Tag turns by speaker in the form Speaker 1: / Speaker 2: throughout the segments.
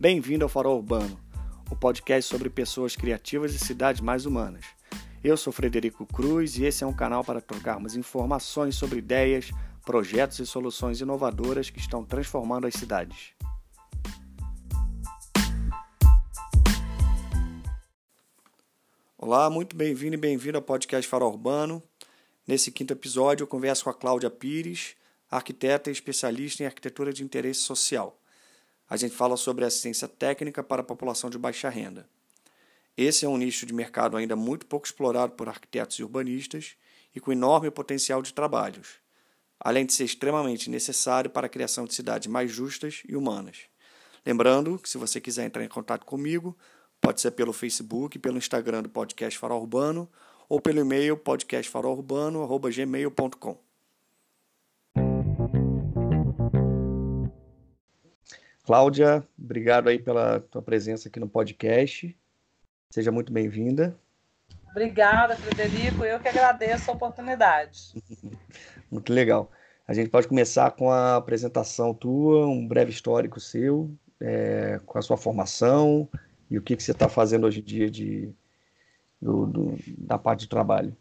Speaker 1: Bem-vindo ao Farol Urbano, o podcast sobre pessoas criativas e cidades mais humanas. Eu sou Frederico Cruz e esse é um canal para trocarmos informações sobre ideias, projetos e soluções inovadoras que estão transformando as cidades. Olá, muito bem-vindo e bem-vindo ao podcast Farol Urbano. Nesse quinto episódio, eu converso com a Cláudia Pires, arquiteta e especialista em arquitetura de interesse social. A gente fala sobre assistência técnica para a população de baixa renda. Esse é um nicho de mercado ainda muito pouco explorado por arquitetos e urbanistas e com enorme potencial de trabalhos, além de ser extremamente necessário para a criação de cidades mais justas e humanas. Lembrando que se você quiser entrar em contato comigo, pode ser pelo Facebook, pelo Instagram do Podcast Farol Urbano ou pelo e-mail podcastfarolurbano.gmail.com. Cláudia, obrigado aí pela tua presença aqui no podcast. Seja muito bem-vinda.
Speaker 2: Obrigada, Frederico. Eu que agradeço a oportunidade.
Speaker 1: muito legal. A gente pode começar com a apresentação tua, um breve histórico seu, é, com a sua formação e o que, que você está fazendo hoje em dia de, do, do, da parte de trabalho?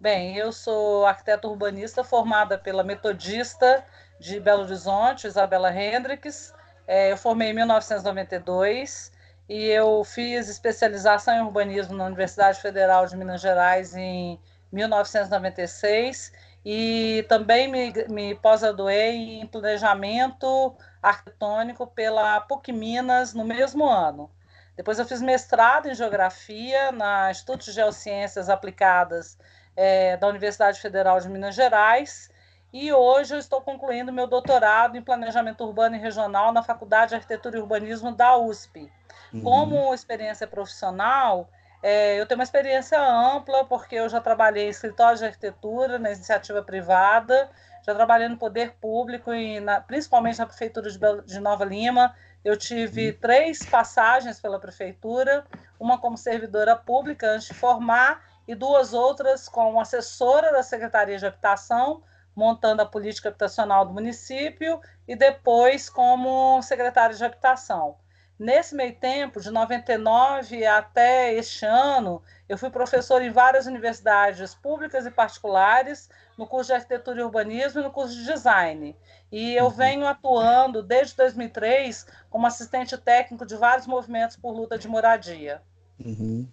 Speaker 2: Bem, eu sou arquiteta urbanista formada pela Metodista de Belo Horizonte, Isabela Hendricks. É, eu formei em 1992 e eu fiz especialização em urbanismo na Universidade Federal de Minas Gerais em 1996 e também me, me pós-graduei em planejamento arquitetônico pela PUC Minas no mesmo ano. Depois eu fiz mestrado em Geografia na Instituto de Geociências Aplicadas é, da Universidade Federal de Minas Gerais e hoje eu estou concluindo meu doutorado em Planejamento Urbano e Regional na Faculdade de Arquitetura e Urbanismo da USP. Uhum. Como experiência profissional, é, eu tenho uma experiência ampla, porque eu já trabalhei em escritório de arquitetura, na iniciativa privada, já trabalhei no poder público, e na, principalmente na Prefeitura de, de Nova Lima, eu tive uhum. três passagens pela prefeitura, uma como servidora pública antes de formar e duas outras como assessora da Secretaria de Habitação, montando a política habitacional do município, e depois como secretária de Habitação. Nesse meio tempo, de 99 até este ano, eu fui professor em várias universidades públicas e particulares, no curso de arquitetura e urbanismo e no curso de design. E eu uhum. venho atuando desde 2003 como assistente técnico de vários movimentos por luta de moradia.
Speaker 1: Uhum.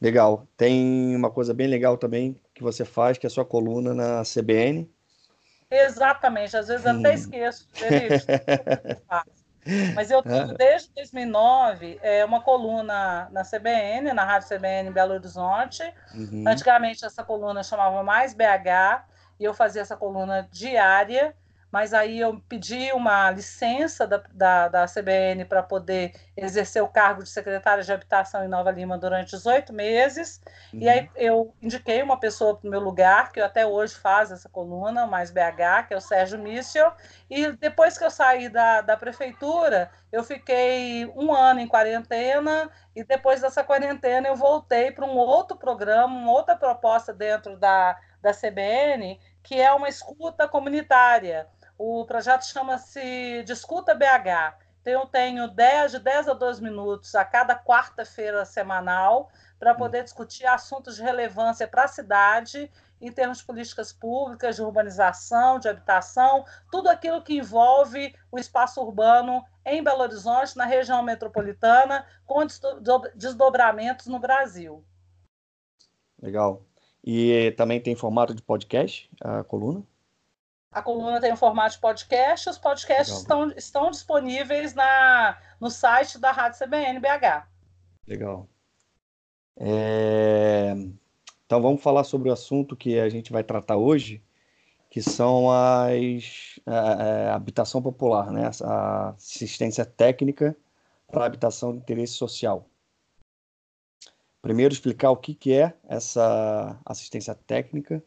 Speaker 1: Legal. Tem uma coisa bem legal também que você faz, que é a sua coluna na CBN.
Speaker 2: Exatamente. Às vezes até esqueço. Mas eu tenho desde 2009 é, uma coluna na CBN, na Rádio CBN Belo Horizonte. Uhum. Antigamente essa coluna chamava Mais BH e eu fazia essa coluna diária mas aí eu pedi uma licença da, da, da CBN para poder exercer o cargo de secretária de habitação em Nova Lima durante 18 meses, uhum. e aí uhum. eu indiquei uma pessoa para o meu lugar, que até hoje faz essa coluna, mais BH, que é o Sérgio Michel, e depois que eu saí da, da prefeitura, eu fiquei um ano em quarentena, e depois dessa quarentena eu voltei para um outro programa, uma outra proposta dentro da, da CBN, que é uma escuta comunitária, o projeto chama-se Discuta BH. Então, eu tenho 10, de 10 a 12 minutos a cada quarta-feira semanal para poder discutir assuntos de relevância para a cidade, em termos de políticas públicas, de urbanização, de habitação, tudo aquilo que envolve o espaço urbano em Belo Horizonte, na região metropolitana, com desdobramentos no Brasil.
Speaker 1: Legal. E também tem formato de podcast, a coluna?
Speaker 2: A coluna tem o formato de podcast, os podcasts estão, estão disponíveis na, no site da Rádio CBN BH.
Speaker 1: Legal. É... Então vamos falar sobre o assunto que a gente vai tratar hoje, que são as a, a, a habitação popular, né? A assistência técnica para habitação de interesse social. Primeiro explicar o que, que é essa assistência técnica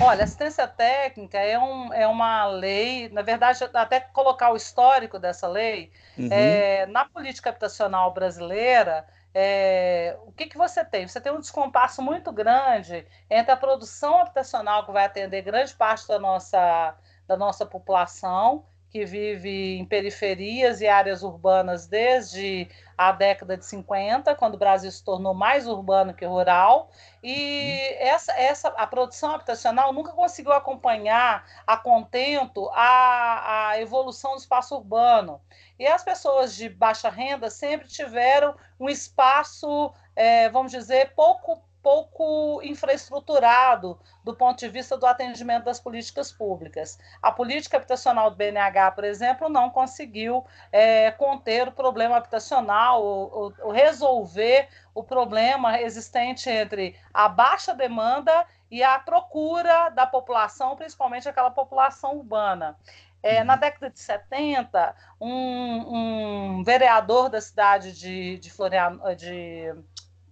Speaker 2: Olha, assistência técnica é, um, é uma lei, na verdade, até colocar o histórico dessa lei, uhum. é, na política habitacional brasileira, é, o que, que você tem? Você tem um descompasso muito grande entre a produção habitacional, que vai atender grande parte da nossa, da nossa população, que vive em periferias e áreas urbanas desde a década de 50, quando o Brasil se tornou mais urbano que rural, e essa, essa a produção habitacional nunca conseguiu acompanhar a contento a, a evolução do espaço urbano. E as pessoas de baixa renda sempre tiveram um espaço, é, vamos dizer, pouco pouco infraestruturado do ponto de vista do atendimento das políticas públicas. A política habitacional do BNH, por exemplo, não conseguiu é, conter o problema habitacional, ou, ou resolver o problema existente entre a baixa demanda e a procura da população, principalmente aquela população urbana. É, na uhum. década de 70, um, um vereador da cidade de, de, Florianópolis, de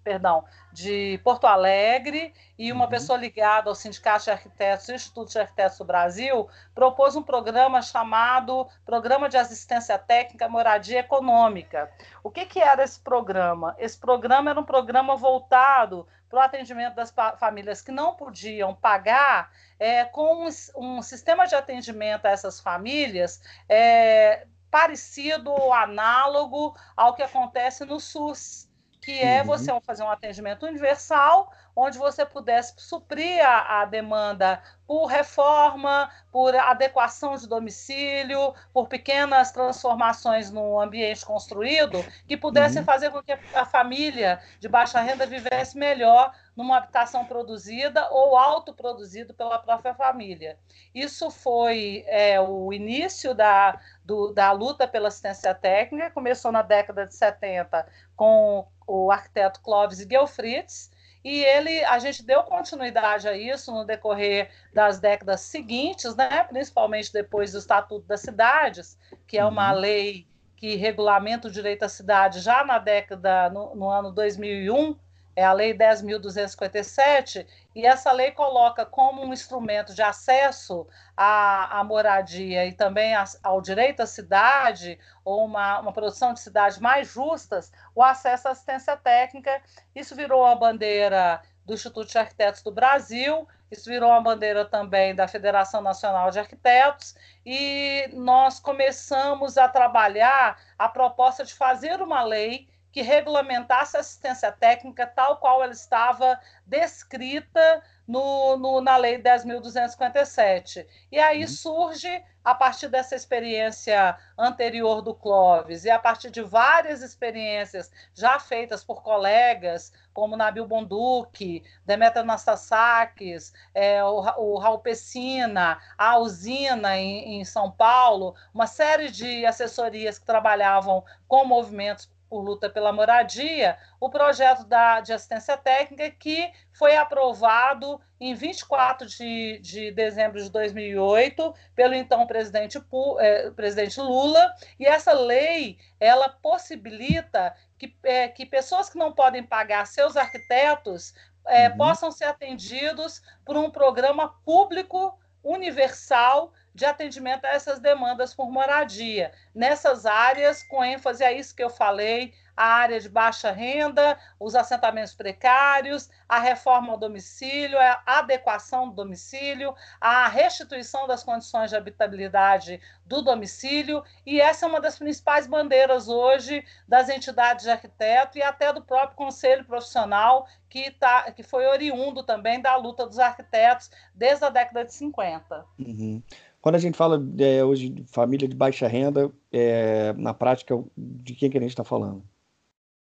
Speaker 2: perdão, de Porto Alegre e uma uhum. pessoa ligada ao Sindicato de Arquitetos e Instituto de Arquitetos do Brasil propôs um programa chamado Programa de Assistência Técnica Moradia Econômica. O que, que era esse programa? Esse programa era um programa voltado para o atendimento das famílias que não podiam pagar, é, com um, um, sistema de atendimento a essas famílias é, parecido ou análogo ao que acontece no SUS que é uhum. você fazer um atendimento universal, onde você pudesse suprir a, a, demanda por reforma, por adequação de domicílio, por pequenas transformações no ambiente construído, que pudessem uhum. fazer com que a família de baixa renda vivesse melhor numa habitação produzida ou autoproduzida pela própria família. Isso foi é, o início da, do, da luta pela assistência técnica, começou na década de 70 com o arquiteto Clóvis Gelfritz, e ele, a gente deu continuidade a isso no decorrer das décadas seguintes, né? principalmente depois do Estatuto das Cidades, que é uma uhum. lei que regulamenta o direito à cidade já na década, no, no ano 2001, é a Lei 10.257, e essa lei coloca como um instrumento de acesso à, à moradia e também a, ao direito à cidade, ou uma, uma produção de cidades mais justas, o acesso à assistência técnica. Isso virou uma bandeira do Instituto de Arquitetos do Brasil, isso virou uma bandeira também da Federação Nacional de Arquitetos, e nós começamos a trabalhar a proposta de fazer uma lei que regulamentasse a assistência técnica tal qual ela estava descrita no, no na Lei 10.257. E aí uhum. surge, a partir dessa experiência anterior do Clóvis e a partir de várias experiências já feitas por colegas, como Nabil Bonduque, Demetra Anastasakis, é, o, o Raul Pessina, a Usina em, em São Paulo, uma série de assessorias que trabalhavam com movimentos por luta pela moradia, o projeto da, de assistência técnica que foi aprovado em 24 de, de dezembro de 2008 pelo então presidente, eh, presidente Lula, e essa lei ela possibilita que, eh, que pessoas que não podem pagar seus arquitetos eh, uhum. possam ser atendidos por um programa público universal de atendimento a essas demandas por moradia, nessas áreas, com ênfase a isso que eu falei, a área de baixa renda, os assentamentos precários, a reforma ao domicílio, a adequação do domicílio, a restituição das condições de habitabilidade do domicílio, e essa é uma das principais bandeiras hoje das entidades de arquiteto e até do próprio conselho profissional, que, tá, que foi oriundo também da luta dos arquitetos desde a década de 50.
Speaker 1: Uhum. Quando a gente fala é, hoje de família de baixa renda, é, na prática, de quem que a gente está falando?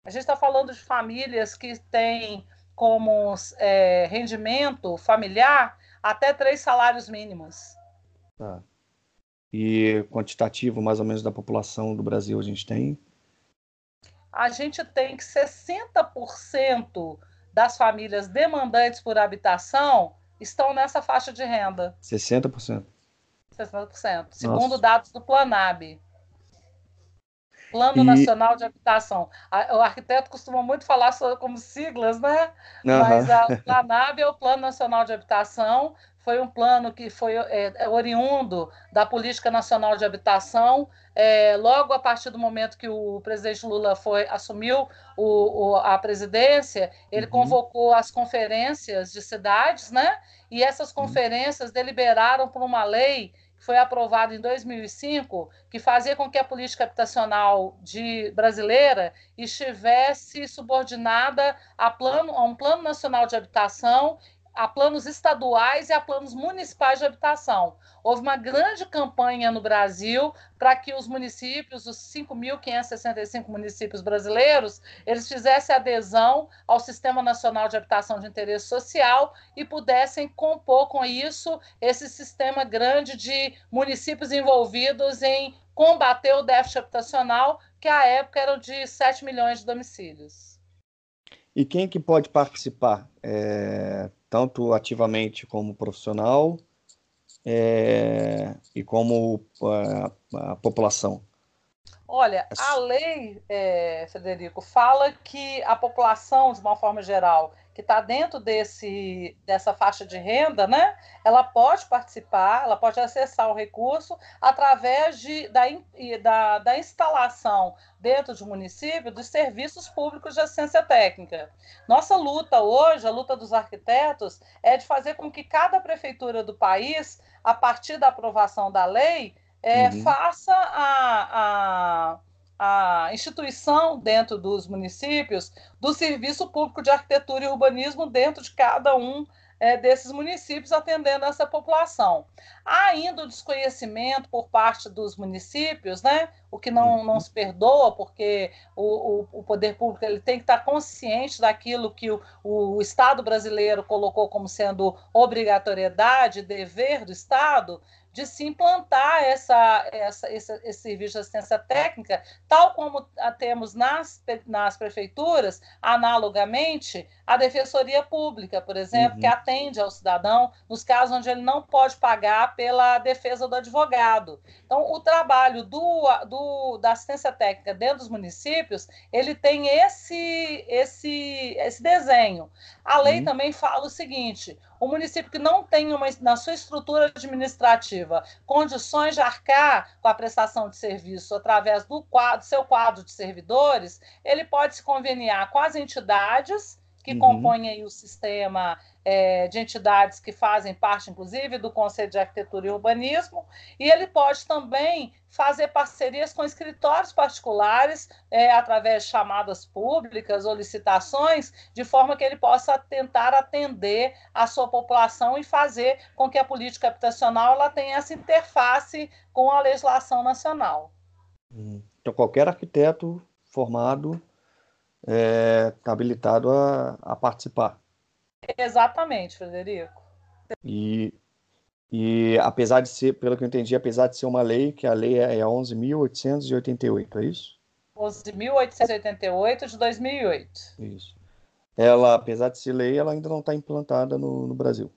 Speaker 2: A gente está falando de famílias que têm como é, rendimento familiar até três salários mínimos.
Speaker 1: Tá. E quantitativo, mais ou menos, da população do Brasil a gente tem?
Speaker 2: A gente tem que 60% das famílias demandantes por habitação estão nessa faixa de renda.
Speaker 1: 60%?
Speaker 2: 60%, segundo Nossa. dados do Planab. Plano e... Nacional de Habitação. O arquiteto costuma muito falar como siglas, né? Uhum. Mas a, o Planab é o Plano Nacional de Habitação, foi um plano que foi é, é, oriundo da Política Nacional de Habitação. É, logo a partir do momento que o presidente Lula foi assumiu o, o, a presidência, ele uhum. convocou as conferências de cidades, né? E essas uhum. conferências deliberaram por uma lei foi aprovado em 2005, que fazia com que a política habitacional de, brasileira estivesse subordinada a, plano, a um plano nacional de habitação a planos estaduais e a planos municipais de habitação. Houve uma grande campanha no Brasil para que os municípios, os 5.565 municípios brasileiros, eles fizessem adesão ao Sistema Nacional de Habitação de Interesse Social e pudessem compor com isso esse sistema grande de municípios envolvidos em combater o déficit habitacional, que à época era de 7 milhões de domicílios.
Speaker 1: E quem que pode participar? É tanto ativamente como profissional é, e como a, a, população?
Speaker 2: Olha, a lei, é, Frederico, fala que a população, de uma forma geral, que está dentro desse, dessa faixa de renda, né, ela pode participar, ela pode acessar o recurso através de, da, da, da instalação dentro do município dos serviços públicos de assistência técnica. Nossa luta hoje, a luta dos arquitetos, é de fazer com que cada prefeitura do país, a partir da aprovação da lei, é, uhum. faça a, a a instituição dentro dos municípios do Serviço Público de Arquitetura e Urbanismo dentro de cada um é, desses municípios, atendendo essa população. Há ainda o desconhecimento por parte dos municípios, né? o que não, não se perdoa, porque o, o, o poder público ele tem que estar consciente daquilo que o, o Estado brasileiro colocou como sendo obrigatoriedade, dever do Estado, de se implantar essa, essa, esse, esse, serviço de assistência técnica, tal como temos nas, nas prefeituras, analogamente, a defensoria pública, por exemplo, uhum. que atende ao cidadão nos casos onde ele não pode pagar pela defesa do advogado. Então, o trabalho do, do, da assistência técnica dentro dos municípios, ele tem esse, esse, esse desenho. A lei uhum. também fala o seguinte: o município que não tem uma, na sua estrutura administrativa condições de arcar com a prestação de serviço através do, quadro, seu quadro de servidores, ele pode se conveniar com as entidades que uhum. compõem o sistema é, de entidades que fazem parte, inclusive, do Conselho de Arquitetura e Urbanismo, e ele pode também fazer parcerias com escritórios particulares, é, através de chamadas públicas ou licitações, de forma que ele possa tentar atender a sua população e fazer com que a política habitacional ela tenha essa interface com a legislação nacional.
Speaker 1: Hum. Então, qualquer arquiteto formado está é, habilitado a, a participar.
Speaker 2: Exatamente, Frederico.
Speaker 1: E, e apesar de ser, pelo que eu entendi, apesar de ser uma lei, que a lei é 11.888, é isso?
Speaker 2: 11.888 de 2008.
Speaker 1: Isso. Ela, apesar de ser lei, ela ainda não está implantada no, no Brasil.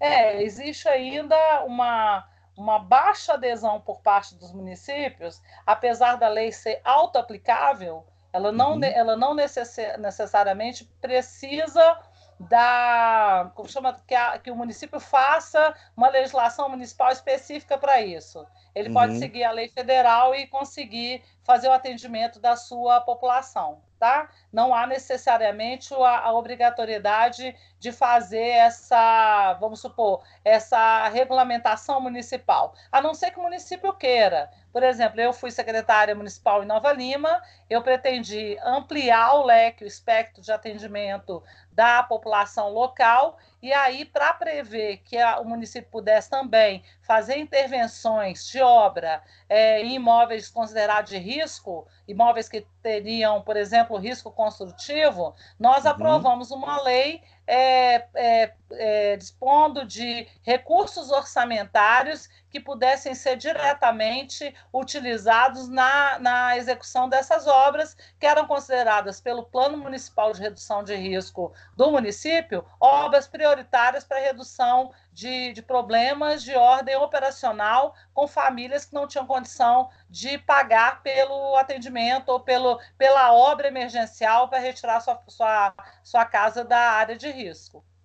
Speaker 2: É, existe ainda uma, uma baixa adesão por parte dos municípios, apesar da lei ser auto-aplicável, ela não, uhum. ela não necessariamente precisa da como chama que, a, que o município faça uma legislação municipal específica para isso. Ele uhum. pode seguir a lei federal e conseguir fazer o atendimento da sua população, tá? Não há necessariamente a, a obrigatoriedade de fazer essa, vamos supor, essa regulamentação municipal, a não ser que o município queira. Por exemplo, eu fui secretária municipal em Nova Lima, eu pretendi ampliar o leque, o espectro de atendimento da população local, e aí, para prever que a, o município pudesse também fazer intervenções de obra é, em imóveis considerados de risco, imóveis que teriam, por exemplo, risco construtivo, nós uhum. aprovamos uma lei é, é, é, dispondo de recursos orçamentários que pudessem ser diretamente utilizados na, na execução dessas obras, que eram consideradas pelo Plano Municipal de Redução de Risco do município obras prioritárias para redução de, de problemas de ordem operacional com famílias que não tinham condição de pagar pelo atendimento ou pelo, pela obra emergencial para retirar sua, sua, sua casa da área de risco.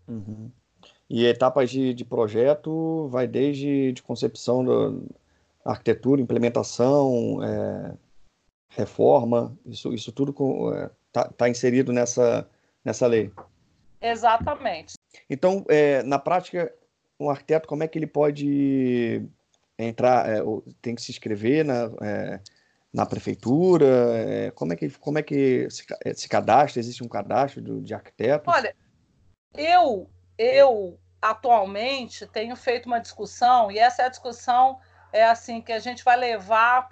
Speaker 1: Uhum. E etapas de, de projeto vai desde de concepção da arquitetura, implementação, é, reforma, isso, isso tudo está é, tá, tá inserido nessa, nessa lei.
Speaker 2: Exatamente.
Speaker 1: Então, é, na prática, um arquiteto, como é que ele pode entrar, é, tem que se inscrever na, é, na prefeitura? É, como é que, como é que se, se cadastra? Existe um cadastro de, de arquitetos?
Speaker 2: Olha, eu, eu atualmente tenho feito uma discussão, e essa é a discussão é assim que a gente vai levar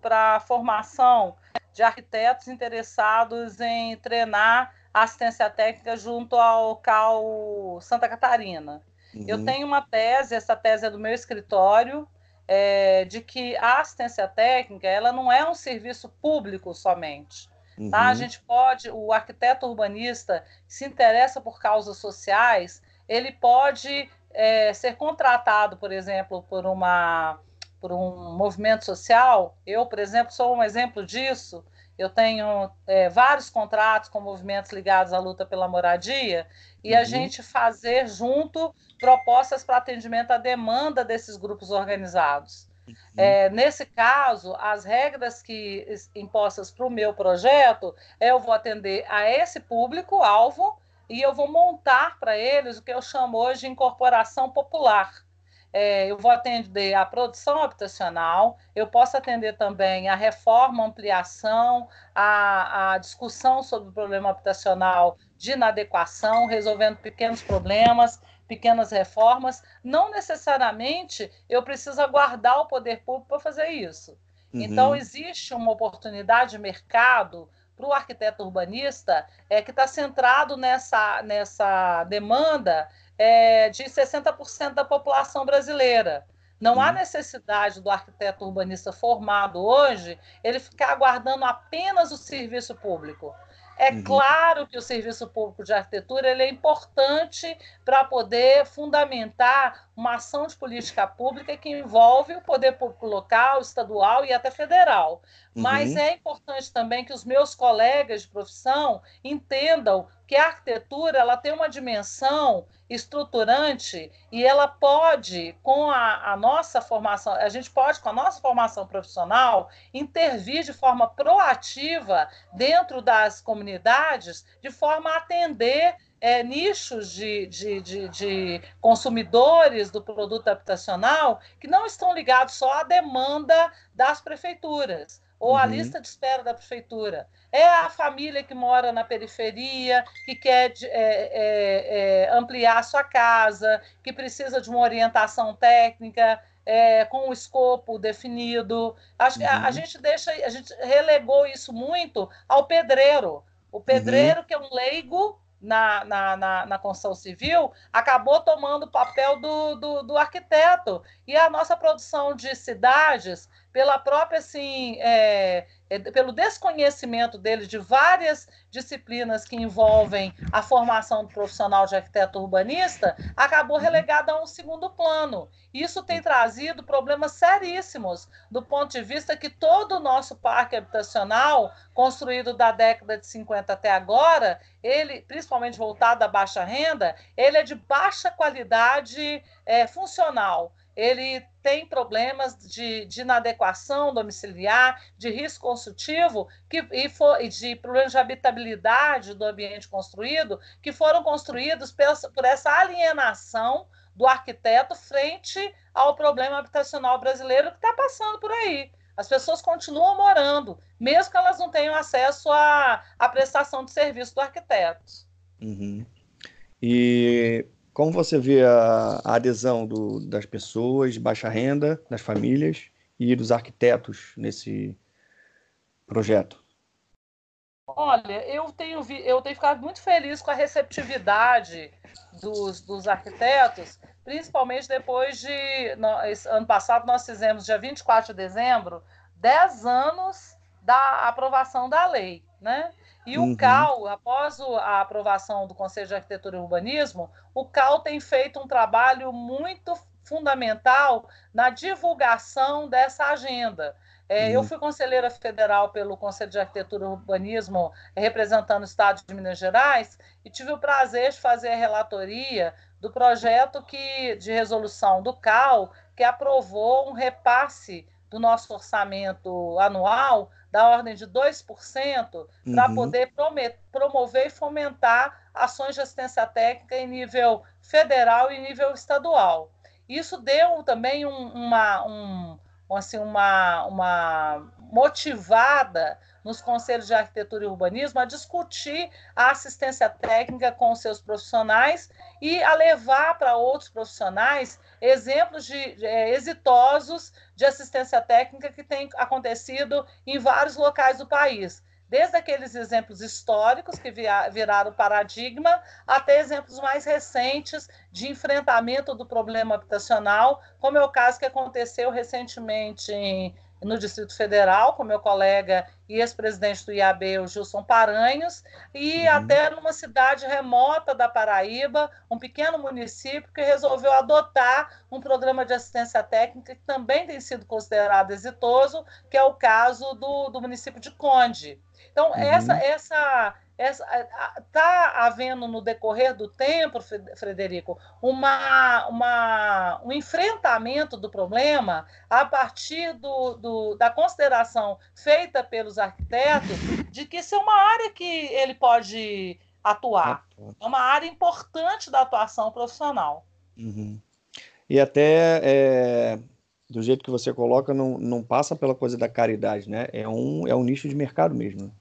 Speaker 2: para a formação de arquitetos interessados em treinar assistência técnica junto ao CAL Santa Catarina. Uhum. Eu tenho uma tese, essa tese é do meu escritório, é, de que a assistência técnica ela não é um serviço público somente. Uhum. Tá? A uhum. gente pode, o arquiteto urbanista se interessa por causas sociais, ele pode é, ser contratado, por exemplo, por uma por um movimento social. Eu, por exemplo, sou um exemplo disso. Eu tenho é, vários contratos com movimentos ligados à luta pela moradia e uhum. a gente fazer junto propostas para atendimento à demanda desses grupos organizados. É, nesse caso, as regras que impostas para o meu projeto, eu vou atender a esse público-alvo e eu vou montar para eles o que eu chamo hoje de incorporação popular. É, eu vou atender a produção habitacional, eu posso atender também a reforma, ampliação, a, a discussão sobre o problema habitacional de inadequação, resolvendo pequenos problemas, pequenas reformas. Não necessariamente eu preciso aguardar o poder público para fazer isso. Uhum. Então, existe uma oportunidade de mercado para o arquiteto urbanista é, que está centrado nessa, nessa demanda é, de 60% da população brasileira. Não há uhum. necessidade do arquiteto urbanista formado hoje ele ficar aguardando apenas o serviço público. É uhum. claro que o serviço público de arquitetura ele é importante para poder fundamentar uma ação de política pública que envolve o poder público local, estadual e até federal. Uhum. Mas é importante também que os meus colegas de profissão entendam que a arquitetura ela tem uma dimensão estruturante e ela pode, com a, a, nossa formação, a gente pode, com a nossa formação profissional, intervir de forma proativa dentro das comunidades, de forma a atender é, nichos de, de, de, de, consumidores do produto habitacional que não estão ligados só à demanda das prefeituras ou a uhum. lista de espera da prefeitura. É a família que mora na periferia, que quer é, é, é, ampliar a sua casa, que precisa de uma orientação técnica. É, com o escopo definido. Acho uhum. a, a, gente deixa, a gente relegou isso muito ao pedreiro. O pedreiro, uhum. que é um leigo na, na, na, na, construção civil acabou tomando o papel do, do, do, arquiteto. E a nossa produção de cidades, pela própria assim, é, é, pelo desconhecimento dele de várias disciplinas que envolvem a formação do profissional de arquiteto urbanista, acabou uhum. relegado a um segundo plano. Isso tem trazido problemas seríssimos do ponto de vista que todo o nosso parque habitacional, construído da década de 50 até agora, ele, principalmente voltado à baixa renda, ele é de baixa qualidade é, funcional ele tem problemas de, de inadequação domiciliar, de risco construtivo que, e, for, de problemas de habitabilidade do ambiente construído, que foram construídos por, por essa alienação do arquiteto frente ao problema habitacional brasileiro que está passando por aí. As pessoas continuam morando, mesmo que elas não tenham acesso à, à prestação de serviço do arquiteto.
Speaker 1: Uhum. E como você vê a, a adesão do, das pessoas de baixa renda, das famílias e dos arquitetos nesse projeto?
Speaker 2: Olha, eu tenho, vi, eu tenho ficado muito feliz com a receptividade dos, dos arquitetos, principalmente depois de. Ano passado, nós fizemos, dia 24 de dezembro, 10 anos da aprovação da lei. Né? E uhum. o CAL, após a aprovação do Conselho de Arquitetura e Urbanismo, o CAL tem feito um trabalho muito fundamental na divulgação dessa agenda. É, uhum. Eu fui conselheira federal pelo Conselho de Arquitetura e Urbanismo, representando o Estado de Minas Gerais, e tive o prazer de fazer a relatoria do projeto que, de resolução do CAL, que aprovou um repasse do nosso orçamento anual da ordem de 2%, para uhum. poder promover e fomentar ações de assistência técnica em nível federal e nível estadual. Isso deu também um, uma, um, assim, uma, uma motivada nos conselhos de arquitetura e urbanismo a discutir a assistência técnica com os seus profissionais e a levar para outros profissionais exemplos de, é, exitosos de assistência técnica que tem acontecido em vários locais do país. Desde aqueles exemplos históricos que viraram paradigma, até exemplos mais recentes de enfrentamento do problema habitacional, como é o caso que aconteceu recentemente em, no Distrito Federal, com meu colega e ex-presidente do IAB, o Gilson Paranhos, e uhum. até numa cidade remota da Paraíba, um pequeno município que resolveu adotar um programa de assistência técnica que também tem sido considerado exitoso, que é o caso do, do município de Conde. Então, uhum. essa, essa está havendo no decorrer do tempo, Frederico, uma, uma, um enfrentamento do problema a partir do, do, da consideração feita pelos arquitetos de que isso é uma área que ele pode atuar. É uma área importante da atuação profissional.
Speaker 1: Uhum. E até é, do jeito que você coloca, não, não passa pela coisa da caridade, né? É um, é um nicho de mercado mesmo.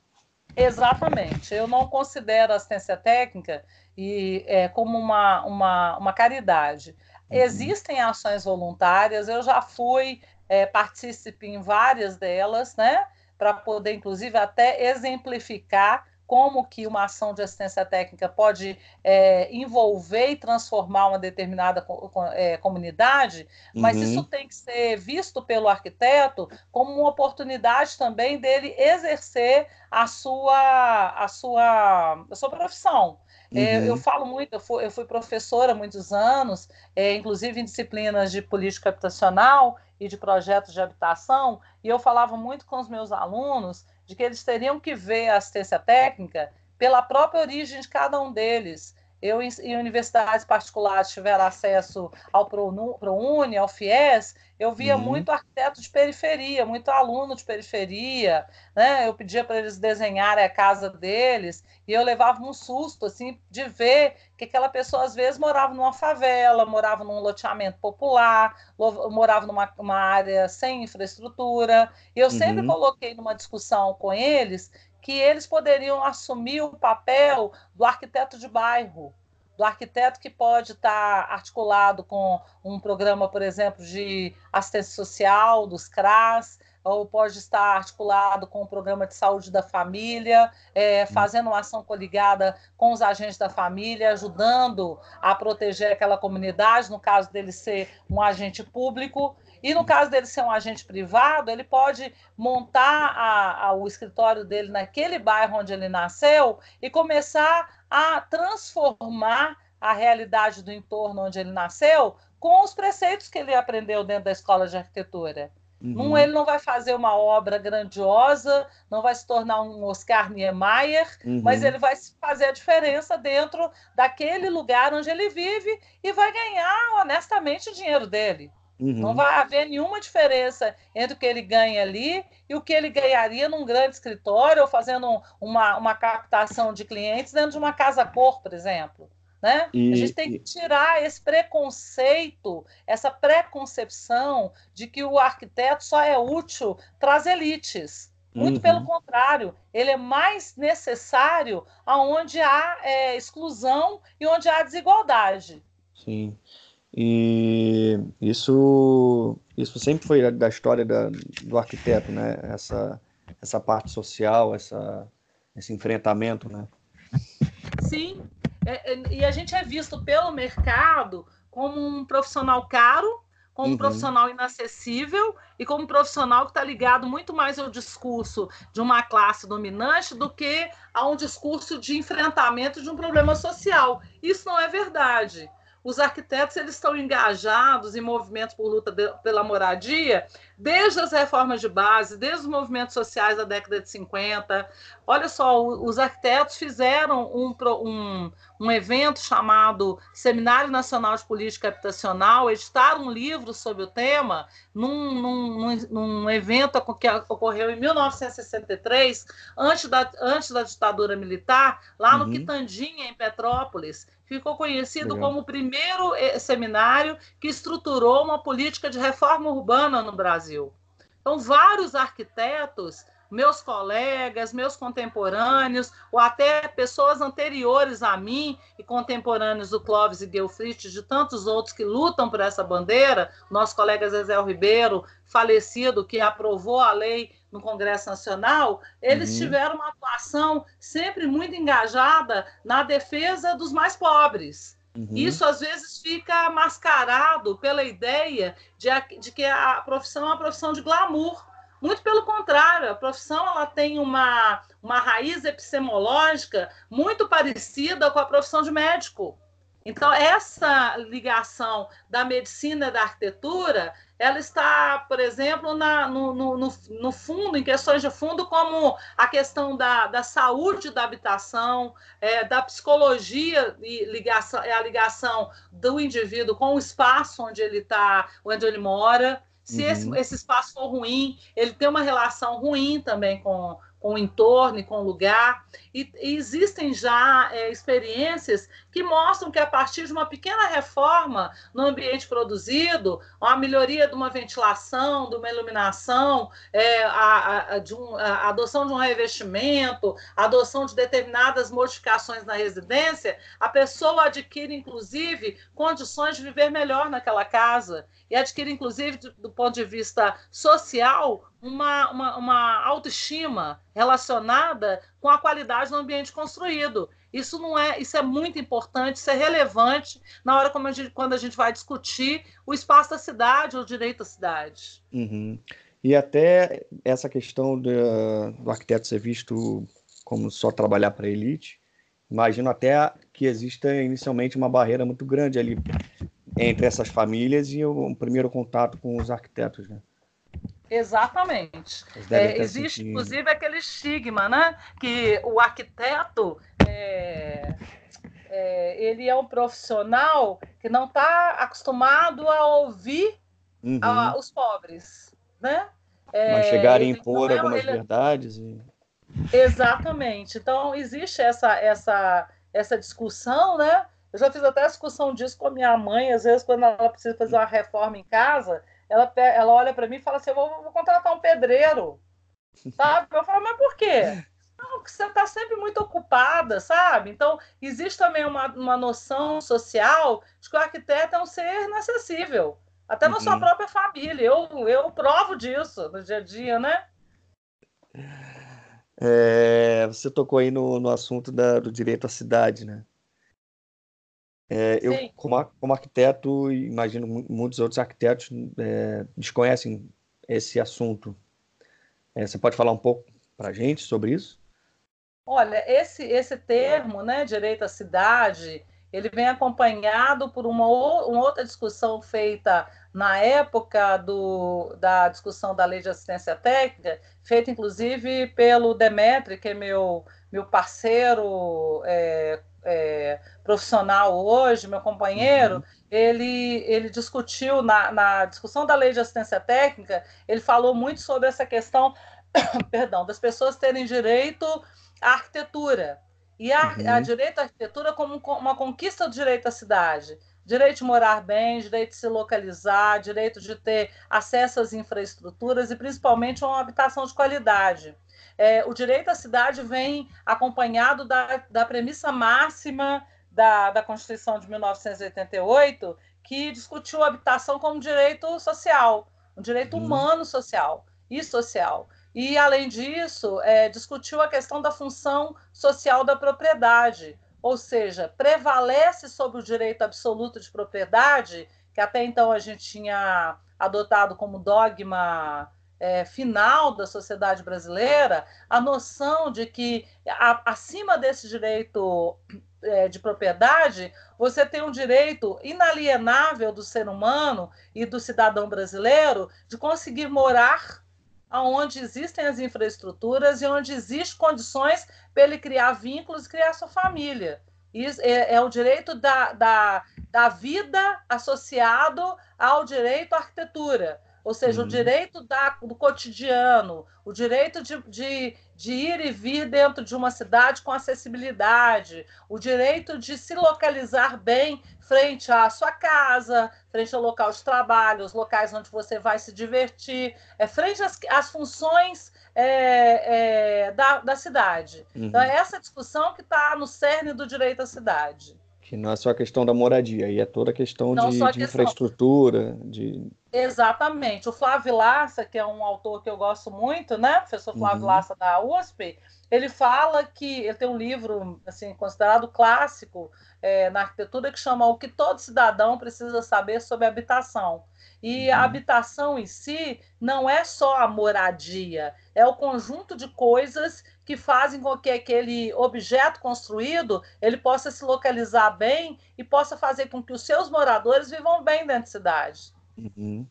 Speaker 2: Exatamente. Eu não considero a assistência técnica e, é, como uma, uma, uma caridade. Uhum. Existem ações voluntárias, eu já fui é, partícipe em várias delas, né? Para poder, inclusive, até exemplificar como que uma ação de assistência técnica pode é, envolver e transformar uma determinada é, comunidade, mas uhum. isso tem que ser visto pelo arquiteto como uma oportunidade também dele exercer a sua, a sua, a sua profissão. Uhum. É, eu uhum. falo muito, eu fui, eu fui professora há muitos anos, é, inclusive em disciplinas de política habitacional e de projetos de habitação, e eu falava muito com os meus alunos de que eles teriam que ver a assistência técnica pela própria origem de cada um deles. Eu, em universidades particulares, tiver acesso ao ProUni, ao FIES, eu via uhum. muito arquiteto de periferia, muito aluno de periferia, né? Eu pedia para eles desenharem a casa deles e eu levava um susto, assim, de ver que aquela pessoa, às vezes, morava numa favela, morava num loteamento popular, morava numa área sem infraestrutura. E eu sempre uhum. coloquei numa discussão com eles que eles poderiam assumir o papel do arquiteto de bairro, do arquiteto que pode estar articulado com um programa, por exemplo, de assistência social, dos CRAS, ou pode estar articulado com o programa de saúde da família, é, hum. fazendo uma ação coligada com os agentes da família, ajudando a proteger aquela comunidade, no caso dele ser um agente público. E no caso dele ser um agente privado, ele pode montar a, a, o escritório dele naquele bairro onde ele nasceu e começar a transformar a realidade do entorno onde ele nasceu com os preceitos que ele aprendeu dentro da escola de arquitetura. Uhum. Não, ele não vai fazer uma obra grandiosa, não vai se tornar um Oscar Niemeyer, uhum. mas ele vai fazer a diferença dentro daquele lugar onde ele vive e vai ganhar honestamente o dinheiro dele. Uhum. Não vai haver nenhuma diferença entre o que ele ganha ali e o que ele ganharia num grande escritório ou fazendo uma, uma captação de clientes dentro de uma casa-cor, por exemplo. Né? E, a gente tem que tirar esse preconceito, essa preconcepção de que o arquiteto só é útil para as elites. Muito uhum. pelo contrário, ele é mais necessário aonde há é, exclusão e onde há desigualdade.
Speaker 1: Sim. E isso, isso sempre foi da história da, do arquiteto, né? Essa, essa parte social, essa, esse enfrentamento, né?
Speaker 2: Sim, é, é, e a gente é visto pelo mercado como um profissional caro, como um uhum. profissional inacessível e como um profissional que está ligado muito mais ao discurso de uma classe dominante do que a um discurso de enfrentamento de um problema social. Isso não é verdade os arquitetos eles estão engajados em movimentos por luta de, pela moradia desde as reformas de base, desde os movimentos sociais da década de 50. Olha só, os arquitetos fizeram um, um, um evento chamado Seminário Nacional de Política Habitacional, editaram um livro sobre o tema, num, num, num evento que ocorreu em 1963, antes da, antes da ditadura militar, lá uhum. no Quitandinha, em Petrópolis. Ficou conhecido Legal. como o primeiro eh, seminário que estruturou uma política de reforma urbana no Brasil. Então, vários arquitetos meus colegas, meus contemporâneos, ou até pessoas anteriores a mim e contemporâneos do Clóvis e Guilfrist, de tantos outros que lutam por essa bandeira, nosso colega Zezé Ribeiro, falecido, que aprovou a lei no Congresso Nacional, eles uhum. tiveram uma atuação sempre muito engajada na defesa dos mais pobres. Uhum. Isso às vezes fica mascarado pela ideia de, de que a profissão é uma profissão de glamour muito pelo contrário, a profissão ela tem uma, uma raiz epistemológica muito parecida com a profissão de médico. Então, essa ligação da medicina e da arquitetura, ela está, por exemplo, na, no, no, no, fundo, em questões de fundo, como a questão da, da saúde da habitação, é, da psicologia e ligação, é a ligação do indivíduo com o espaço onde ele está, onde ele mora. Se uhum. esse, esse espaço for ruim, ele tem uma relação ruim também com, com o entorno e com o lugar. E, e existem já é, experiências que mostram que, a partir de uma pequena reforma no ambiente produzido, a melhoria de uma ventilação, de uma iluminação, é, a, a, de um, a adoção de um revestimento, a adoção de determinadas modificações na residência, a pessoa adquire, inclusive, condições de viver melhor naquela casa e adquire, inclusive, do, do ponto de vista social, uma, uma, uma autoestima relacionada com a qualidade do ambiente construído. Isso não é, isso é muito importante, isso é relevante na hora como a gente, quando a gente vai discutir o espaço da cidade, o direito à cidade.
Speaker 1: Uhum. E até essa questão do, do arquiteto ser visto como só trabalhar para a elite, imagino até que exista inicialmente uma barreira muito grande ali entre essas famílias e o, o primeiro contato com os arquitetos, né?
Speaker 2: Exatamente. É, existe, sentido. inclusive, aquele estigma, né? Que o arquiteto é, é, ele é um profissional que não está acostumado a ouvir uhum. a, os pobres, né?
Speaker 1: Mas chegar a impor é, algumas ele... verdades. E...
Speaker 2: Exatamente. Então, existe essa, essa, essa discussão, né? Eu já fiz até discussão disso com a minha mãe, às vezes, quando ela precisa fazer uma reforma em casa, ela, ela olha para mim e fala assim: eu vou, vou, contratar um pedreiro. Sabe? Eu falo, mas por quê? Não, você está sempre muito ocupada, sabe? Então, existe também uma, uma noção social de que o arquiteto é um ser inacessível, até na sua uhum. própria família. Eu, eu provo disso no dia a dia, né?
Speaker 1: É, você tocou aí no, no assunto da, do direito à cidade, né? É, eu, como, como, arquiteto, imagino muitos outros arquitetos é, desconhecem esse assunto. É, você pode falar um pouco para a gente sobre isso?
Speaker 2: Olha, esse, esse termo, né, direito à cidade, ele vem acompanhado por uma, uma outra discussão feita na época do, da discussão da lei de assistência técnica, feita inclusive pelo Demetri, que é meu, meu parceiro é, é, profissional hoje, meu companheiro, uhum. ele, ele discutiu na, na discussão da lei de assistência técnica, ele falou muito sobre essa questão, perdão, das pessoas terem direito à arquitetura. E a, uhum. a direito à arquitetura como uma conquista do direito à cidade. Direito de morar bem, direito de se localizar, direito de ter acesso às infraestruturas e principalmente uma habitação de qualidade é, o direito à cidade vem acompanhado da, da premissa máxima da, da Constituição de 1988, que discutiu a habitação como direito social, um direito uhum. humano social e social. E, além disso, é, discutiu a questão da função social da propriedade, ou seja, prevalece sobre o direito absoluto de propriedade, que até então a gente tinha adotado como dogma é, final da sociedade brasileira a noção de que a, acima desse direito é, de propriedade você tem um direito inalienável do ser humano e do cidadão brasileiro de conseguir morar onde existem as infraestruturas e onde existem condições para ele criar vínculos e criar sua família. Isso é, é o direito da, da, da vida associado ao direito à arquitetura ou seja, uhum. o direito da, do cotidiano, o direito de, de, de, ir e vir dentro de uma cidade com acessibilidade, o direito de se localizar bem frente à sua casa, frente ao local de trabalho, os locais onde você vai se divertir, é, frente às, às funções é, é, da, da cidade. Uhum. Então, é essa discussão que está no cerne do direito à cidade.
Speaker 1: Que não é só a questão da moradia, aí é toda a questão de, a de questão... infraestrutura, de...
Speaker 2: Exatamente. O Flávio Lassa, que é um autor que eu gosto muito, né? Professor Flávio uhum. Lassa da USP, ele fala que ele tem um livro assim considerado clássico é, na arquitetura que chama O que todo cidadão precisa saber sobre habitação. E a uhum. habitação em si não é só a moradia, é o conjunto de coisas que fazem com que aquele objeto construído ele possa se localizar bem e possa fazer com que os seus moradores vivam bem dentro da cidade. Uhum.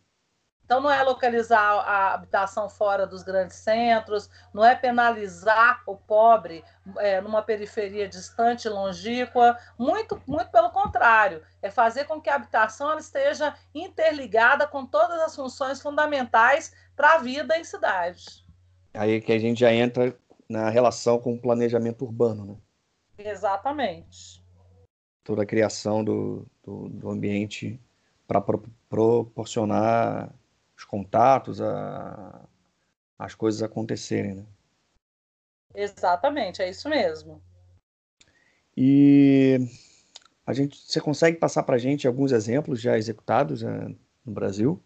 Speaker 2: Então, não é localizar a habitação fora dos grandes centros, não é penalizar o pobre é, numa periferia distante e longínqua, muito, muito pelo contrário, é fazer com que a habitação esteja interligada com todas as funções fundamentais para a vida em cidades.
Speaker 1: Aí que a gente já entra na relação com o planejamento urbano, né?
Speaker 2: Exatamente.
Speaker 1: Toda a criação do, do, do ambiente para pro, proporcionar os contatos, a, as coisas acontecerem, né?
Speaker 2: Exatamente, é isso mesmo.
Speaker 1: E a gente, você consegue passar para a gente alguns exemplos já executados né, no Brasil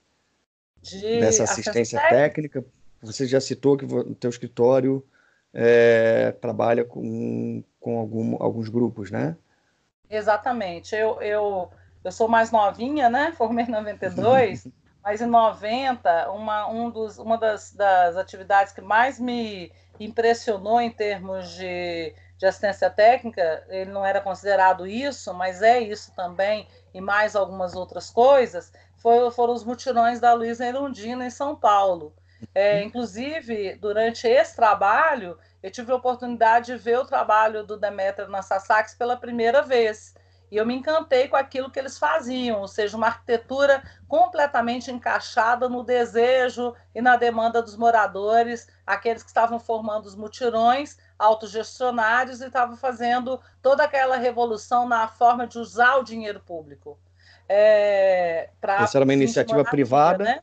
Speaker 1: de dessa assistência técnica? Você já citou que o teu escritório é, trabalha com, com algum, alguns grupos, né?
Speaker 2: Exatamente. Eu, eu, eu sou mais novinha, né? Formei em 92, mas em 90, uma, um dos, uma das, das atividades que mais me impressionou em termos de, de assistência técnica, ele não era considerado isso, mas é isso também, e mais algumas outras coisas, foi, foram os mutirões da Luiza Erundina em São Paulo. É, uhum. inclusive, durante esse trabalho, eu tive a oportunidade de ver o trabalho do Demetra na Sassax pela primeira vez. E eu me encantei com aquilo que eles faziam, ou seja, uma arquitetura completamente encaixada no desejo e na demanda dos moradores, aqueles que estavam formando os mutirões autogestionários e estavam fazendo toda aquela revolução na forma de usar o dinheiro público.
Speaker 1: É, Essa era uma iniciativa privada, né?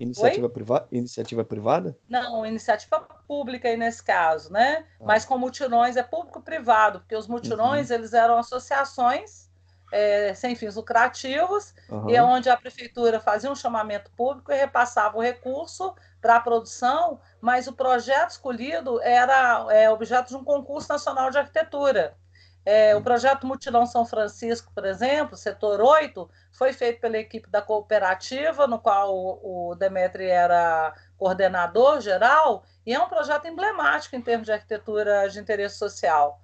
Speaker 1: Iniciativa, priva... iniciativa privada?
Speaker 2: Não, iniciativa pública aí nesse caso, né? Ah. Mas com mutirões é público-privado, porque os mutirões uhum. eles eram associações é, sem fins lucrativos, uhum. e é onde a prefeitura fazia um chamamento público e repassava o recurso para a produção, mas o projeto escolhido era é, objeto de um concurso nacional de arquitetura. É, o projeto Mutirão São Francisco, por exemplo, setor 8, foi feito pela equipe da cooperativa, no qual o, o Demetri era coordenador geral, e é um projeto emblemático em termos de arquitetura de interesse social.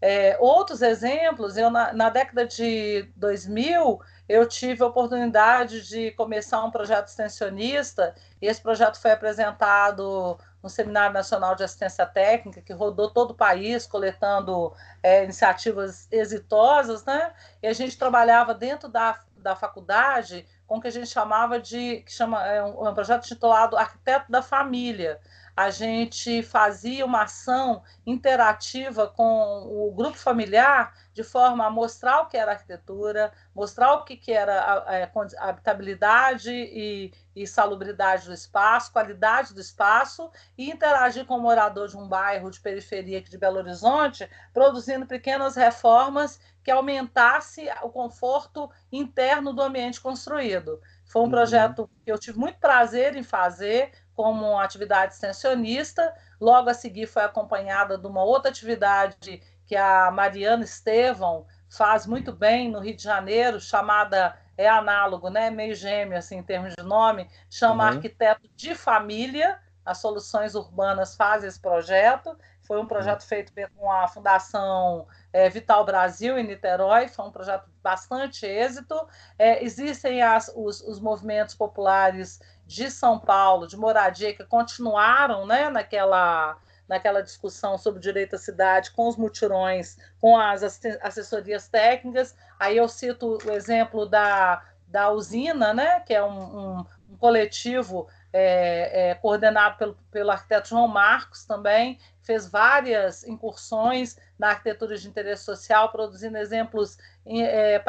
Speaker 2: É, outros exemplos, eu na, na, década de 2000, eu tive a oportunidade de começar um projeto extensionista, e esse projeto foi apresentado no Seminário Nacional de Assistência Técnica, que rodou todo o país, coletando é, iniciativas exitosas, né? E a gente trabalhava dentro da, da faculdade com o que a gente chamava de, que chama, é um, um projeto titulado Arquiteto da Família, a gente fazia uma ação interativa com o grupo familiar de forma a mostrar o que era arquitetura, mostrar o que, que era a, a habitabilidade e, e salubridade do espaço, qualidade do espaço e interagir com o morador de um bairro de periferia aqui de Belo Horizonte, produzindo pequenas reformas que aumentasse o conforto interno do ambiente construído. Foi um uhum. projeto que eu tive muito prazer em fazer, como atividade extensionista. Logo a seguir foi acompanhada de uma outra atividade que a Mariana Estevão faz muito bem no Rio de Janeiro, chamada é análogo, né, meio gêmeo assim em termos de nome, chama uhum. Arquiteto de Família. As Soluções Urbanas faz esse projeto. Foi um projeto uhum. feito com a Fundação é, Vital Brasil em Niterói, foi um projeto bastante êxito. É, existem as, os, os movimentos populares de São Paulo, de moradia, que continuaram né, naquela, naquela discussão sobre direito à cidade, com os mutirões, com as assessorias técnicas. Aí eu cito o exemplo da, da usina, né, que é um, um, um coletivo é, é, coordenado pelo, pelo arquiteto João Marcos também, fez várias incursões na arquitetura de interesse social, produzindo exemplos é,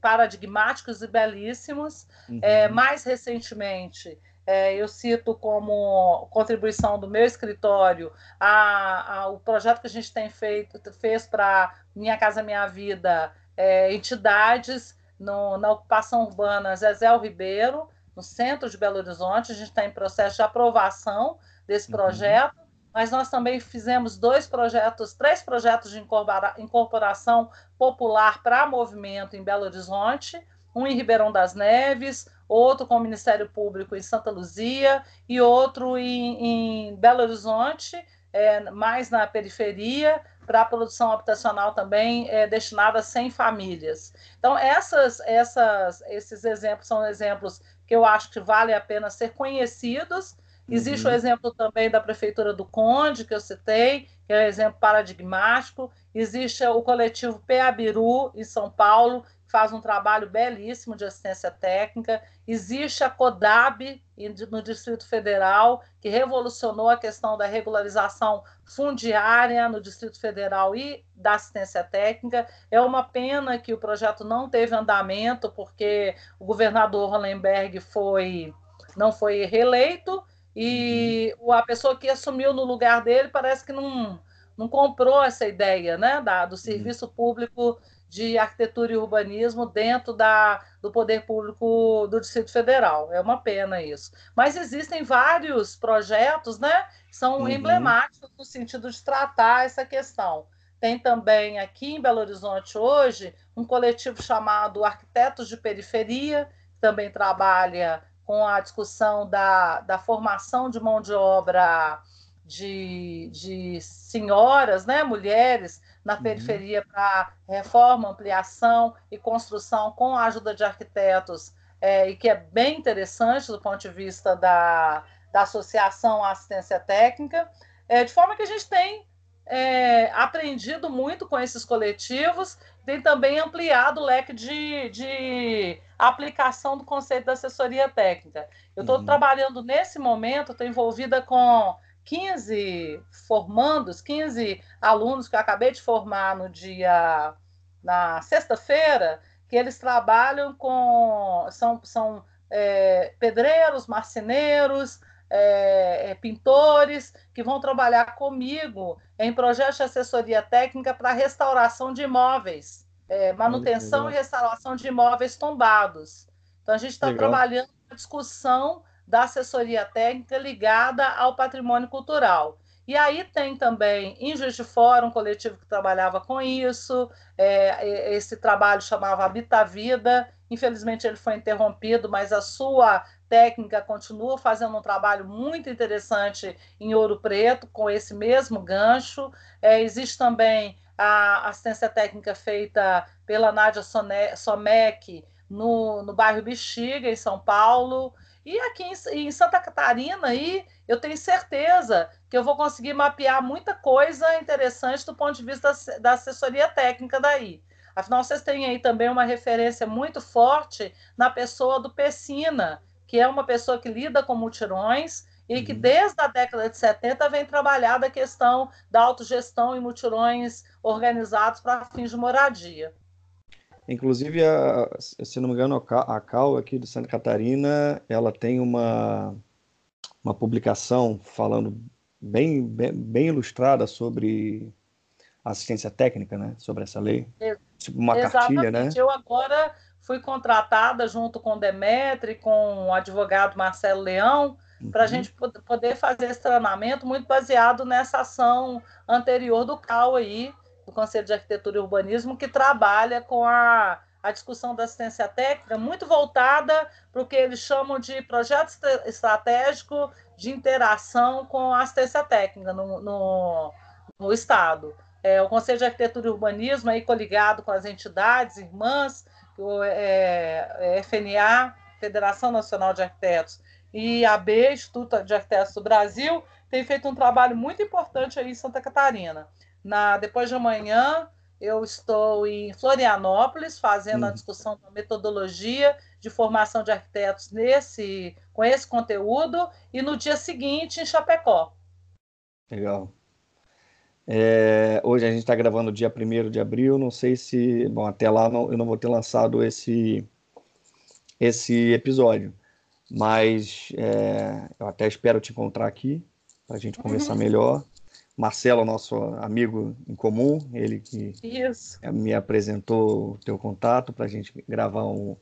Speaker 2: paradigmáticos e belíssimos. Uhum. É, mais recentemente, é, eu cito como contribuição do meu escritório a, a, o projeto que a gente tem feito, fez para Minha Casa Minha Vida, é, entidades no, na ocupação urbana Zezé Ribeiro, no centro de Belo Horizonte. A gente está em processo de aprovação desse uhum. projeto, uhum. Mas nós também fizemos dois projetos, três projetos de incorporação popular para movimento em Belo Horizonte, um em Ribeirão das Neves, outro com o Ministério Público em Santa Luzia e outro em, em Belo Horizonte, é, mais na periferia, para a produção habitacional também é, destinada a 100 famílias. Então, essas, essas, esses exemplos são exemplos que eu acho que vale a pena ser conhecidos. Existe uhum. o exemplo também da Prefeitura do Conde, que eu citei, que é um exemplo paradigmático. Existe o coletivo Peabiru, em São Paulo, faz um trabalho belíssimo de assistência técnica. Existe a CODAB no Distrito Federal, que revolucionou a questão da regularização fundiária no Distrito Federal e da assistência técnica. É uma pena que o projeto não teve andamento, porque o governador Hollenberg foi, não foi reeleito e uhum. a pessoa que assumiu no lugar dele parece que não, não comprou essa ideia né, da, do uhum. serviço público de arquitetura e urbanismo dentro da, do poder público do Distrito Federal. É uma pena isso. Mas existem vários projetos né, que são uhum. emblemáticos no sentido de tratar essa questão. Tem também aqui em Belo Horizonte hoje um coletivo chamado Arquitetos de Periferia, que também trabalha com a discussão da, da formação de mão de obra de, de senhoras, né, mulheres, na uhum. periferia para reforma, ampliação e construção com a ajuda de arquitetos, é, e que é bem interessante do ponto de vista da, da associação à assistência técnica, é, de forma que a gente tem é, aprendido muito com esses coletivos, tem também ampliado o leque de, de aplicação do conceito da assessoria técnica. Eu estou uhum. trabalhando nesse momento, estou envolvida com 15 formandos, 15 alunos que eu acabei de formar no dia na sexta-feira, que eles trabalham com são, são é, pedreiros, marceneiros, é, é, pintores que vão trabalhar comigo em projetos de assessoria técnica para restauração de imóveis, é, manutenção e restauração de imóveis tombados. Então a gente está trabalhando na discussão da assessoria técnica ligada ao patrimônio cultural. E aí tem também, em Juiz de Fora, um coletivo que trabalhava com isso, é, esse trabalho chamava Habita Vida, infelizmente ele foi interrompido, mas a sua técnica continua fazendo um trabalho muito interessante em Ouro Preto, com esse mesmo gancho. É, existe também a assistência técnica feita pela Nádia Somec no, no bairro Bexiga, em São Paulo. E aqui em, em, Santa Catarina, aí, eu tenho certeza que eu vou conseguir mapear muita coisa interessante do ponto de vista da, da assessoria técnica daí. Afinal, vocês têm aí também uma referência muito forte na pessoa do Pessina, que é uma pessoa que lida com mutirões e que uhum. desde a década de 70 vem trabalhando a questão da autogestão e mutirões organizados para fins de moradia.
Speaker 1: Inclusive, a, se não me engano, a Cal aqui de Santa Catarina, ela tem uma, uma publicação falando bem, bem, bem ilustrada sobre assistência técnica, né? Sobre essa lei.
Speaker 2: Tipo uma Exatamente. cartilha, né? Eu agora fui contratada junto com o Demetri, com o advogado Marcelo Leão, uhum. para a gente poder fazer esse treinamento muito baseado nessa ação anterior do CAL aí, do Conselho de Arquitetura e Urbanismo, que trabalha com a, a discussão da assistência técnica, muito voltada para o que eles chamam de projeto estratégico de interação com a assistência técnica no, no, no Estado. É, o Conselho de Arquitetura e Urbanismo, aí coligado com as entidades irmãs, é, é FNA, Federação Nacional de Arquitetos, e a B, Instituto de Arquitetos do Brasil, tem feito um trabalho muito importante aí em Santa Catarina. Na, depois de amanhã, eu estou em Florianópolis fazendo a discussão da metodologia de formação de arquitetos nesse, com esse conteúdo, e no dia seguinte em Chapecó.
Speaker 1: Legal. É, hoje a gente está gravando dia 1 de abril, não sei se. Bom, até lá não, eu não vou ter lançado esse, esse episódio, mas é, eu até espero te encontrar aqui para a gente conversar uhum. melhor. Marcelo, nosso amigo em comum, ele que
Speaker 2: Isso.
Speaker 1: me apresentou o teu contato para a gente gravar um,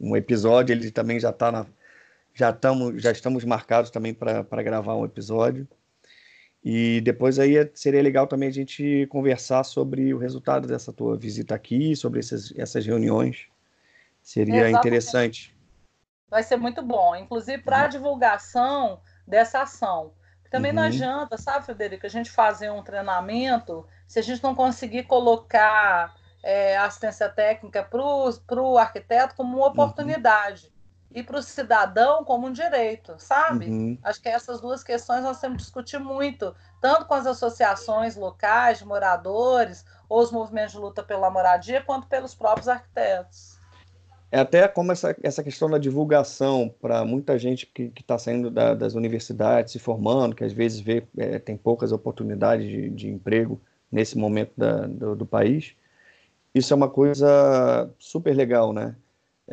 Speaker 1: um episódio. Ele também já está na. Já, tamo, já estamos marcados também para gravar um episódio. E depois aí seria legal também a gente conversar sobre o resultado dessa tua visita aqui, sobre essas, essas reuniões. Seria Exatamente. interessante.
Speaker 2: Vai ser muito bom, inclusive para a uhum. divulgação dessa ação. Também uhum. não adianta, sabe, Frederico, a gente fazer um treinamento se a gente não conseguir colocar é, assistência técnica para o arquiteto como uma uhum. oportunidade. Uhum e para o cidadão como um direito, sabe? Uhum. Acho que essas duas questões nós temos que discutir muito, tanto com as associações locais de moradores ou os movimentos de luta pela moradia, quanto pelos próprios arquitetos.
Speaker 1: É até como essa, essa questão da divulgação para muita gente que está saindo da, das universidades, se formando, que às vezes vê, é, tem poucas oportunidades de, de emprego nesse momento da, do, do país. Isso é uma coisa super legal, né?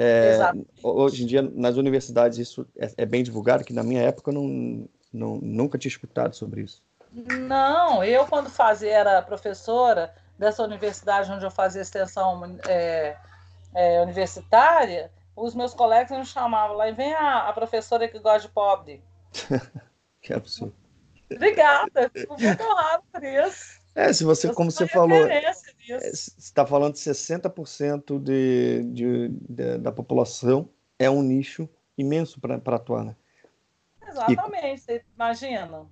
Speaker 1: É, hoje em dia, nas universidades, isso é, é, bem divulgado, que na minha época eu não, não, nunca tinha escutado sobre isso.
Speaker 2: Não, eu quando fazia, era professora dessa universidade onde eu fazia extensão é, é, universitária, os meus colegas me chamavam lá e vem a, a professora que gosta de pobre.
Speaker 1: que absurdo.
Speaker 2: Obrigada, fico muito honrada por isso.
Speaker 1: É, se você, como você falou, você está falando de 60% de, de, de, da população é um nicho imenso para atuar, né?
Speaker 2: Exatamente, e... imagina.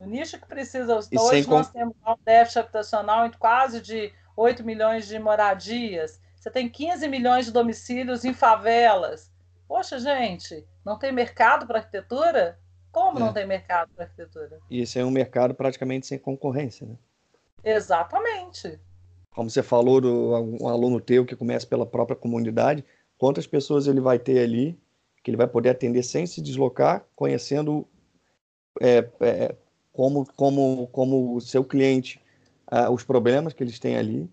Speaker 2: O nicho que precisa. Hoje nós temos um déficit habitacional em quase de 8 milhões de moradias. Você tem 15 milhões de domicílios em favelas. Poxa, gente, não tem mercado para arquitetura? Como é. não tem mercado para arquitetura?
Speaker 1: E esse é um mercado praticamente sem concorrência, né?
Speaker 2: Exatamente.
Speaker 1: Como você falou do um aluno teu que começa pela própria comunidade, quantas pessoas ele vai ter ali que ele vai poder atender sem se deslocar, conhecendo é, é, como como como o seu cliente uh, os problemas que eles têm ali.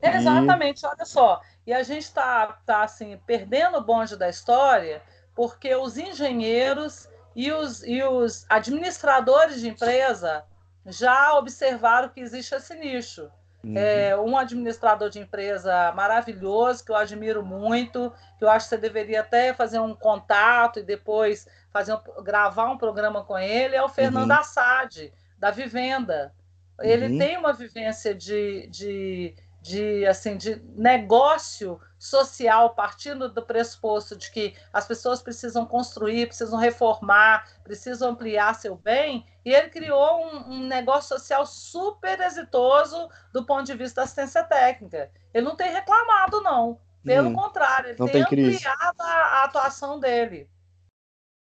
Speaker 2: Exatamente, e... olha só. E a gente está tá, assim, perdendo o bonde da história porque os engenheiros e os, e os administradores de empresa já observaram que existe esse nicho. Uhum. É, um administrador de empresa maravilhoso, que eu admiro muito, que eu acho que você deveria até fazer um contato e depois fazer um, gravar um programa com ele, é o Fernando uhum. Assad, da Vivenda. Ele uhum. tem uma vivência de, de de assim de negócio social partindo do pressuposto de que as pessoas precisam construir, precisam reformar, precisam ampliar seu bem, e ele criou um, um, negócio social super exitoso do ponto de vista da assistência técnica. Ele não tem reclamado, não. Pelo hum, ampliado tem, tem ampliado a, a atuação dele.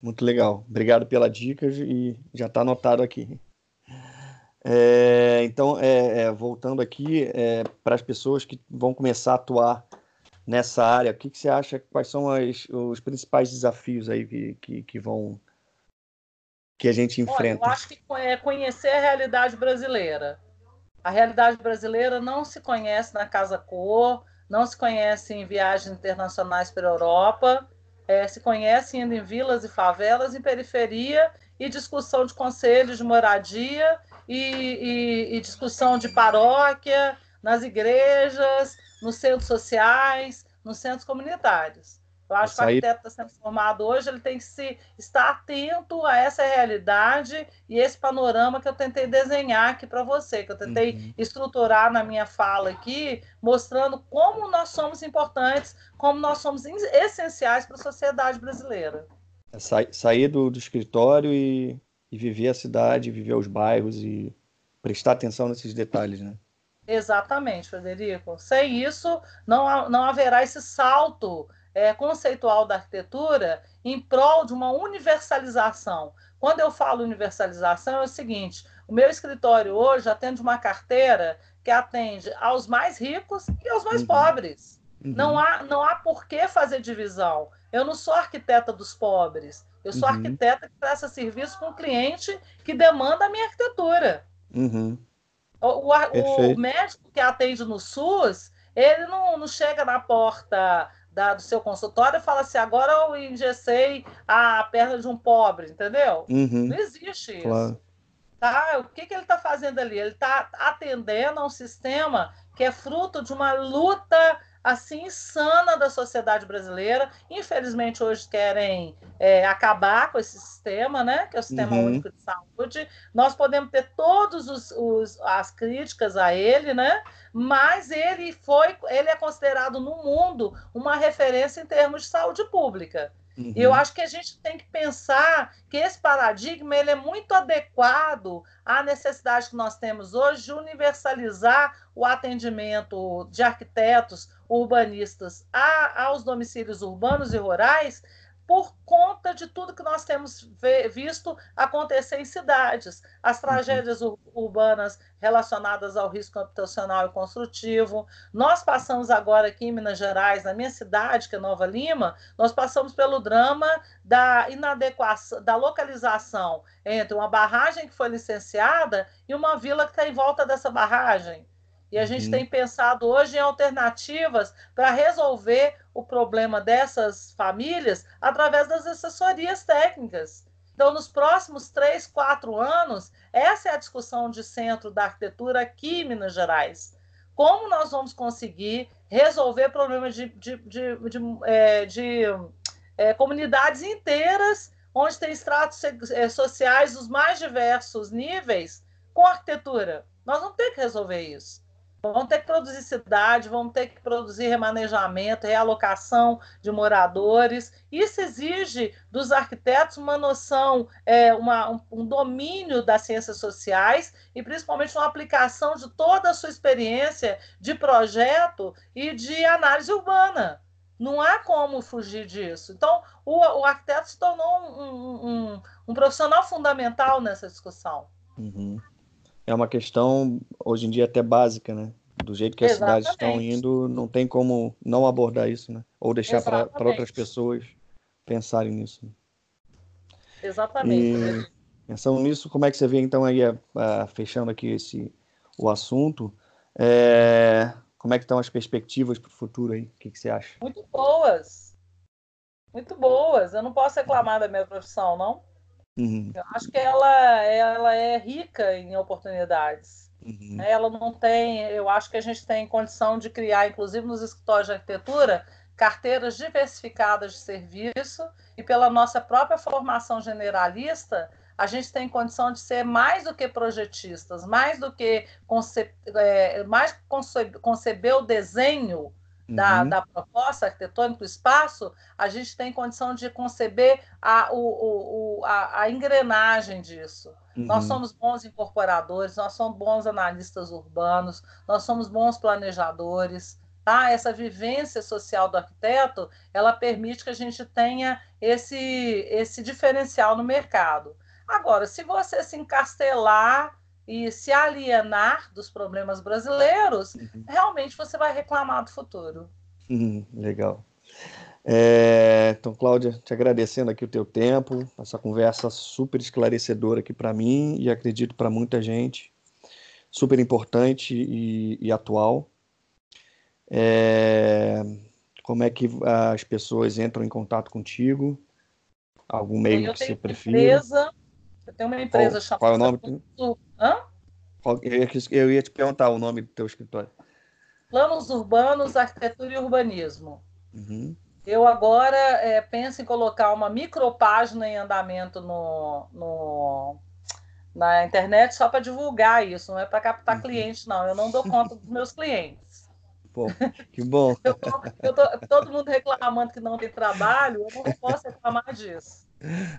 Speaker 1: Muito legal. Obrigado pela dica e já está anotado aqui. É, então, é, é, voltando aqui é, para as pessoas que vão começar a atuar nessa área, o que, que você acha? Quais são as, os principais desafios aí que, que, que, vão que a gente enfrenta?
Speaker 2: Olha, eu acho que é conhecer a realidade brasileira. A realidade brasileira não se conhece na Casa Cor, não se conhece em viagens internacionais para a Europa, é, se conhece indo em vilas e favelas, em periferia e discussão de conselhos de moradia e, e, e discussão de paróquia, nas igrejas, nos centros sociais, nos centros comunitários. Eu acho que o arquiteto está sendo formado hoje, ele tem que se, estar atento a essa realidade e esse panorama que eu tentei desenhar aqui para você, que eu tentei uhum. estruturar na minha fala aqui, mostrando como nós somos importantes, como nós somos essenciais para a sociedade brasileira.
Speaker 1: É sair do, do escritório e e viver a cidade, viver os bairros e prestar atenção nesses detalhes, né?
Speaker 2: Exatamente, Frederico. Sem isso, não, não haverá esse salto é, conceitual da arquitetura em prol de uma universalização. Quando eu falo universalização, é o seguinte: o meu escritório hoje atende uma carteira que atende aos mais ricos e aos mais uhum. pobres. Uhum. Não, há, não há por que fazer divisão. Eu não sou arquiteta dos pobres. Eu sou uhum. arquiteta que presta serviço para um cliente que demanda a minha arquitetura.
Speaker 1: Uhum.
Speaker 2: O, o, o, médico que atende no SUS, ele não, não chega na porta da, do seu consultório e fala assim: agora eu engessei a perna de um pobre, entendeu?
Speaker 1: Uhum.
Speaker 2: Não existe isso.
Speaker 1: Claro.
Speaker 2: Tá? O que, que ele está fazendo ali? Ele está atendendo a um sistema que é fruto de uma luta assim insana da sociedade brasileira. Infelizmente, hoje querem é, acabar com esse sistema, né? Que é o Sistema uhum. Único de Saúde. Nós podemos ter todas as críticas a ele, né? Mas ele foi, ele é considerado no mundo uma referência em termos de saúde pública. Uhum. E eu acho que a gente tem que pensar que esse paradigma ele é muito adequado à necessidade que nós temos hoje de universalizar o atendimento de arquitetos urbanistas a, aos domicílios urbanos e rurais por conta de tudo que nós temos visto acontecer em cidades, as uhum. tragédias ur urbanas relacionadas ao risco habitacional e construtivo. Nós passamos agora aqui em Minas Gerais, na minha cidade, que é Nova Lima, nós passamos pelo drama da inadequação, da localização entre uma barragem que foi licenciada e uma vila que está em volta dessa barragem. E a gente uhum. tem pensado hoje em alternativas para resolver o problema dessas famílias através das assessorias técnicas. Então, nos próximos três, quatro anos, essa é a discussão de centro da arquitetura aqui em Minas Gerais. Como nós vamos conseguir resolver problemas de, de, de, de, é, de é, comunidades inteiras, onde tem estratos é, sociais dos mais diversos níveis, com arquitetura? Nós vamos ter que resolver isso. Vão ter que produzir cidade, vão ter que produzir remanejamento, realocação de moradores. Isso exige dos arquitetos uma noção, é, uma, um, um, domínio das ciências sociais e principalmente uma aplicação de toda a sua experiência de projeto e de análise urbana. Não há como fugir disso. Então, o, o arquiteto se tornou um, um, um profissional fundamental nessa discussão.
Speaker 1: Uhum é uma questão, hoje em dia, até básica, né? Do jeito que Exatamente. as cidades estão indo, não tem como não abordar isso, né? Ou deixar para outras pessoas pensarem nisso. Né?
Speaker 2: Exatamente. E,
Speaker 1: pensando nisso, como é que você vê, então, aí, a, a, fechando aqui esse, o assunto, é, como é que estão as perspectivas para o futuro aí? O que, que você acha?
Speaker 2: Muito boas. Muito boas. Eu não posso reclamar da minha profissão, não.
Speaker 1: Uhum.
Speaker 2: Eu acho que ela, ela é rica em oportunidades.
Speaker 1: Uhum.
Speaker 2: Ela não tem, eu acho que a gente tem condição de criar, inclusive nos escritórios de arquitetura, carteiras diversificadas de serviço e pela nossa própria formação generalista, a gente tem condição de ser mais do que projetistas, mais do que conce, é, mais conceber o desenho da, uhum. da proposta arquitetônica do espaço, a gente tem condição de conceber a, o, o, a, a engrenagem disso. Uhum. Nós somos bons incorporadores, nós somos bons analistas urbanos, nós somos bons planejadores. Tá? Essa vivência social do arquiteto, ela permite que a gente tenha esse, esse diferencial no mercado. Agora, se você se encastelar e se alienar dos problemas brasileiros, uhum. realmente você vai reclamar do futuro.
Speaker 1: Uhum, legal. É, então, Cláudia, te agradecendo aqui o teu tempo, essa conversa super esclarecedora aqui para mim e acredito para muita gente, super importante e, e atual. É, como é que as pessoas entram em contato contigo? Algum meio que você prefira?
Speaker 2: Empresa, eu tenho uma empresa qual, chamada.
Speaker 1: Qual é o nome? Hã? Eu ia te perguntar o nome do teu escritório.
Speaker 2: Planos Urbanos, Arquitetura e Urbanismo.
Speaker 1: Uhum.
Speaker 2: Eu agora é, penso em colocar uma micropágina em andamento no, no, na internet só para divulgar isso, não é para captar uhum. clientes, não. Eu não dou conta dos meus clientes.
Speaker 1: Pô, que bom.
Speaker 2: eu eu tô, todo mundo reclamando que não tem trabalho, eu não posso reclamar disso.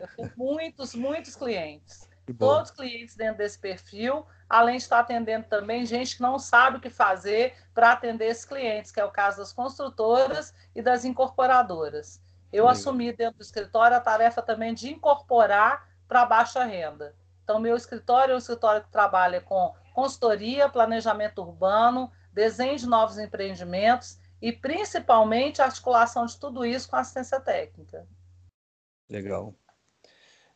Speaker 2: Eu tenho muitos, muitos clientes. Todos os clientes dentro desse perfil, além de estar atendendo também gente que não sabe o que fazer para atender esses clientes, que é o caso das construtoras e das incorporadoras. Eu Legal. assumi dentro do escritório a tarefa também de incorporar para baixa renda. Então, meu escritório é um escritório que trabalha com consultoria, planejamento urbano, desenho de novos empreendimentos e principalmente articulação de tudo isso com assistência técnica.
Speaker 1: Legal.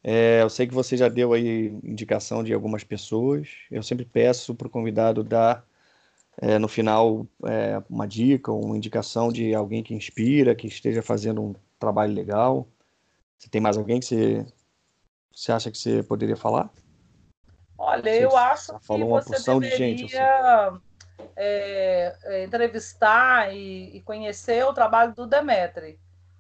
Speaker 1: É, eu sei que você já deu aí indicação de algumas pessoas. Eu sempre peço para o convidado dar é, no final é, uma dica ou uma indicação de alguém que inspira, que esteja fazendo um trabalho legal. Você tem mais alguém que você, você acha que você poderia falar?
Speaker 2: Olha, você eu acho que falou uma porção de gente. Assim. É, é, entrevistar e, e, conhecer o trabalho do Demetri.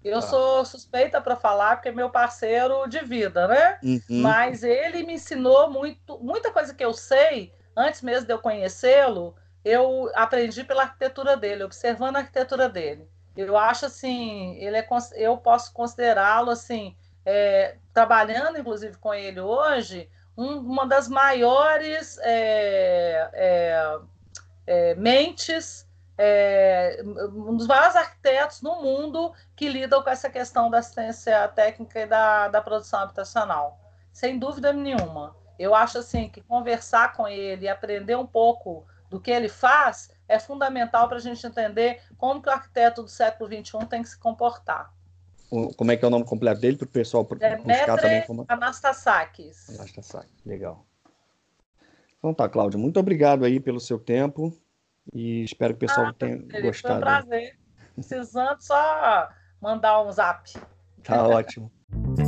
Speaker 2: Eu tá. sou suspeita para falar porque é meu parceiro de vida, né? Uhum. Mas ele me ensinou muito, muita coisa que eu sei antes mesmo de eu conhecê-lo. Eu aprendi pela arquitetura dele, observando a arquitetura dele. Eu acho assim, ele é, eu posso considerá-lo assim, é, trabalhando inclusive com ele hoje, um, uma das maiores é, é, é mentes é, um dos maiores arquitetos no mundo que lidam com essa questão da assistência técnica e da, da produção habitacional. Sem dúvida nenhuma. Eu acho assim que conversar com ele e aprender um pouco do que ele faz é fundamental para a gente entender como que o arquiteto do século XXI tem que se comportar.
Speaker 1: Como é que é o nome completo dele para o pessoal
Speaker 2: buscar também? Como... Anastasakis.
Speaker 1: Anastasakis, legal. Então tá, Cláudio, muito obrigado aí pelo seu tempo. E espero que o pessoal ah, tenha gostado. Foi um
Speaker 2: prazer. Precisando só mandar um zap.
Speaker 1: Tá ótimo.